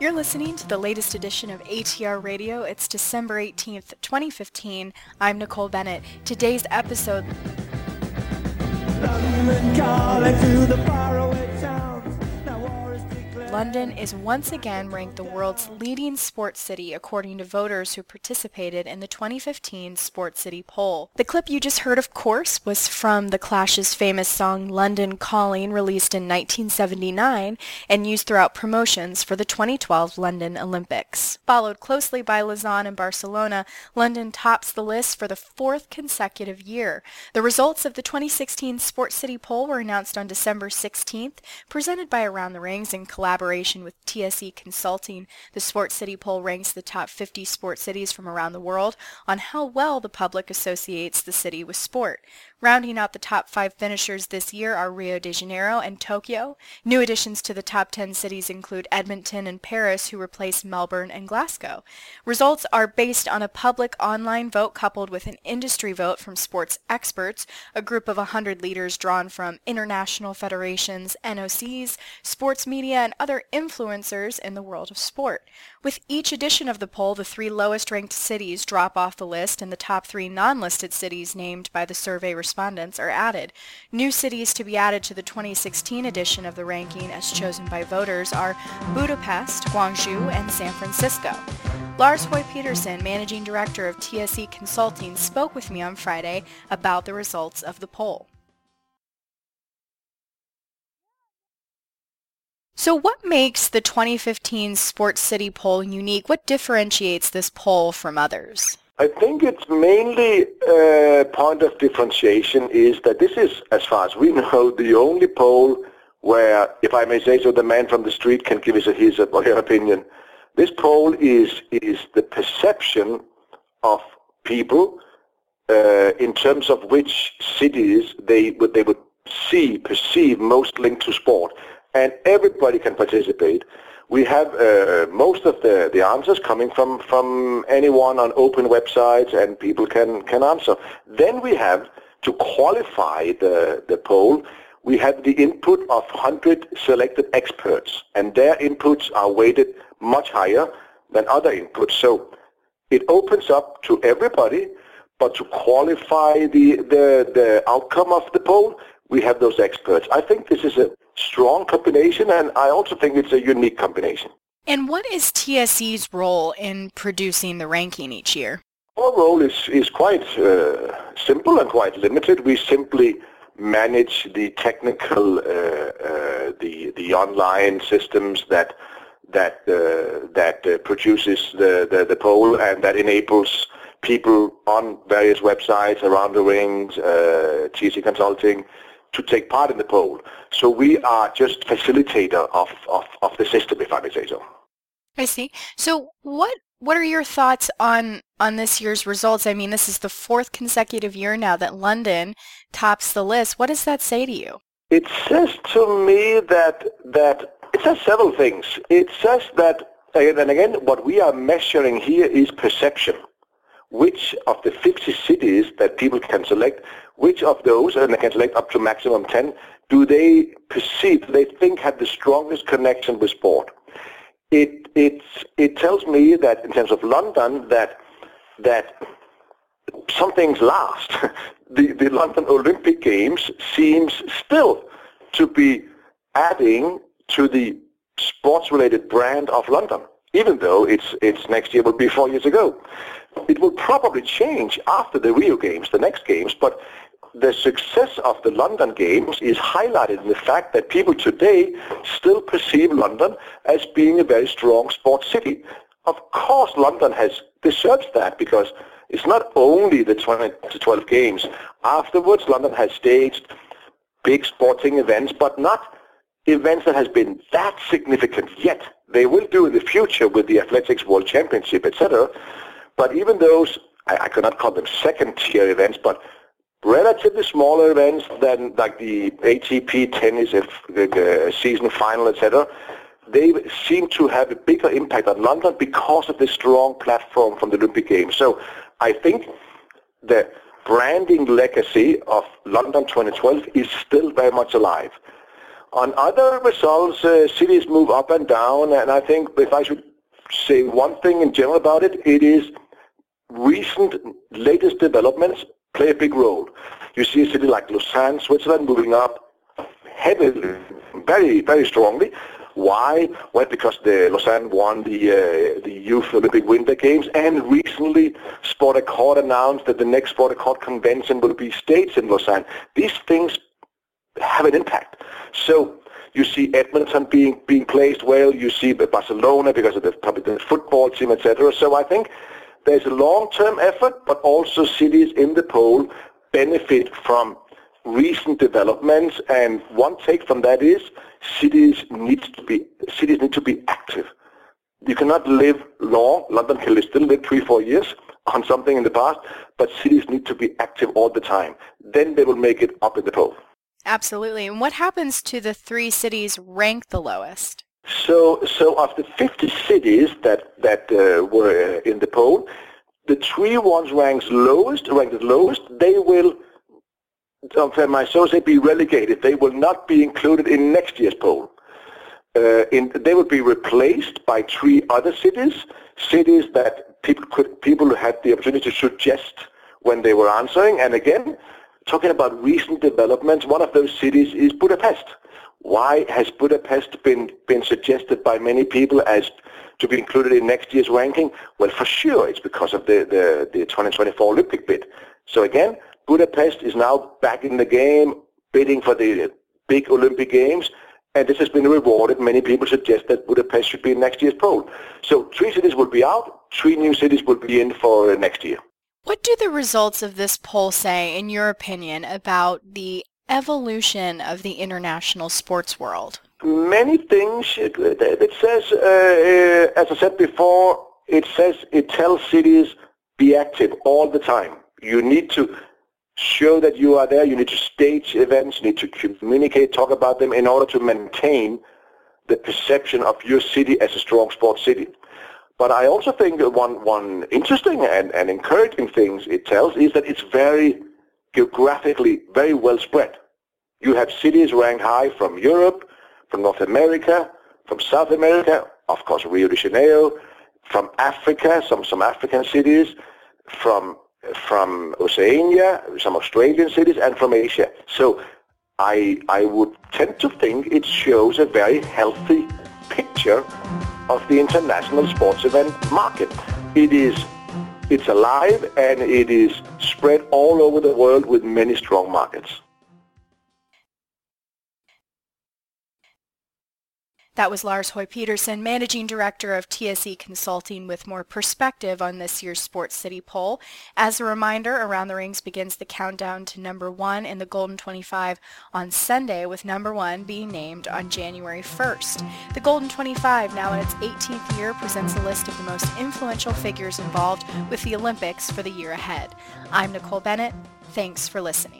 You're listening to the latest edition of ATR Radio. It's December 18th, 2015. I'm Nicole Bennett. Today's episode... London is once again ranked the world's leading sports city according to voters who participated in the 2015 Sports City poll. The clip you just heard, of course, was from The Clash's famous song London Calling, released in 1979 and used throughout promotions for the 2012 London Olympics. Followed closely by Lausanne and Barcelona, London tops the list for the fourth consecutive year. The results of the 2016 Sports City poll were announced on December 16th, presented by Around the Rings in collaboration collaboration with TSE Consulting, the Sports City poll ranks the top 50 sports cities from around the world on how well the public associates the city with sport. Rounding out the top five finishers this year are Rio de Janeiro and Tokyo. New additions to the top 10 cities include Edmonton and Paris, who replaced Melbourne and Glasgow. Results are based on a public online vote coupled with an industry vote from sports experts, a group of 100 leaders drawn from international federations, NOCs, sports media, and other influencers in the world of sport. With each edition of the poll, the three lowest ranked cities drop off the list and the top three non-listed cities named by the survey respondents are added. New cities to be added to the 2016 edition of the ranking as chosen by voters are Budapest, Guangzhou, and San Francisco. Lars Hoy Pedersen, managing director of TSE Consulting, spoke with me on Friday about the results of the poll. So what makes the 2015 Sports City poll unique? What differentiates this poll from others? I think it's mainly a point of differentiation is that this is, as far as we know, the only poll where, if I may say so, the man from the street can give us his or her opinion. This poll is is the perception of people uh, in terms of which cities they would they would see perceive most linked to sport and everybody can participate. We have uh, most of the, the answers coming from, from anyone on open websites and people can, can answer. Then we have, to qualify the, the poll, we have the input of 100 selected experts and their inputs are weighted much higher than other inputs. So it opens up to everybody, but to qualify the, the, the outcome of the poll, we have those experts. I think this is a strong combination, and I also think it's a unique combination. And what is TSE's role in producing the ranking each year? Our role is, is quite uh, simple and quite limited. We simply manage the technical, uh, uh, the the online systems that that uh, that uh, produces the, the, the poll and that enables people on various websites around the rings, uh, TSE Consulting, to take part in the poll. So we are just facilitator of, of, of the system, if I may say so. I see. So what what are your thoughts on on this year's results? I mean, this is the fourth consecutive year now that London tops the list. What does that say to you? It says to me that that it says several things. It says that and again, what we are measuring here is perception which of the 50 cities that people can select, which of those, and they can select up to maximum 10, do they perceive, do they think have the strongest connection with sport? It, it, it tells me that in terms of London, that, that some things last. the, the London Olympic Games seems still to be adding to the sports-related brand of London, even though it's, it's next year will be four years ago. It will probably change after the Rio Games, the next games, but the success of the London Games is highlighted in the fact that people today still perceive London as being a very strong sports city. Of course, London has deserves that because it's not only the 20 to 12 games. Afterwards, London has staged big sporting events, but not events that has been that significant yet. They will do in the future with the Athletics World Championship, etc. But even those, I, I cannot call them second-tier events, but relatively smaller events than like the ATP tennis if, the season final, etc., they seem to have a bigger impact on London because of the strong platform from the Olympic Games. So I think the branding legacy of London 2012 is still very much alive. On other results, uh, cities move up and down, and I think if I should say one thing in general about it, it is recent latest developments play a big role. You see a city like Lausanne, Switzerland, moving up heavily, very, very strongly. Why? Well, because the Lausanne won the uh, the Youth Olympic Winter Games, and recently SportAccord announced that the next SportAccord convention will be staged in Lausanne. These things have an impact. So you see Edmonton being being placed well. You see Barcelona because of the probably the football team, etc. So I think there's a long-term effort, but also cities in the poll benefit from recent developments. And one take from that is cities need to be cities need to be active. You cannot live long. London can still live three, four years on something in the past, but cities need to be active all the time. Then they will make it up in the poll. Absolutely. And what happens to the three cities ranked the lowest? So, so of the 50 cities that that uh, were in the poll, the three ones ranked lowest, ranked the lowest, they will, my so say, be relegated. They will not be included in next year's poll. Uh, in, they will be replaced by three other cities, cities that people could people had the opportunity to suggest when they were answering. And again, talking about recent developments, one of those cities is Budapest. Why has Budapest been, been suggested by many people as to be included in next year's ranking? Well, for sure, it's because of the, the, the 2024 Olympic bid. So again, Budapest is now back in the game, bidding for the big Olympic Games, and this has been rewarded. Many people suggest that Budapest should be in next year's poll. So three cities will be out, three new cities will be in for next year. What do the results of this poll say, in your opinion, about the evolution of the international sports world? Many things. It, it says, uh, uh, as I said before, it says it tells cities be active all the time. You need to show that you are there. You need to stage events. You need to communicate, talk about them in order to maintain the perception of your city as a strong sports city. But I also think one, one interesting and, and encouraging things it tells is that it's very geographically very well spread. You have cities ranked high from Europe, from North America, from South America, of course Rio de Janeiro, from Africa, some, some African cities, from, from Oceania, some Australian cities, and from Asia. So I, I would tend to think it shows a very healthy picture of the international sports event market. It is it's alive and it is spread all over the world with many strong markets. That was Lars Høj Pedersen, Managing Director of TSE Consulting with more perspective on this year's Sports City poll. As a reminder, Around the Rings begins the countdown to number one in the Golden 25 on Sunday, with number one being named on January 1st. The Golden 25, now in its 18th year, presents a list of the most influential figures involved with the Olympics for the year ahead. I'm Nicole Bennett. Thanks for listening.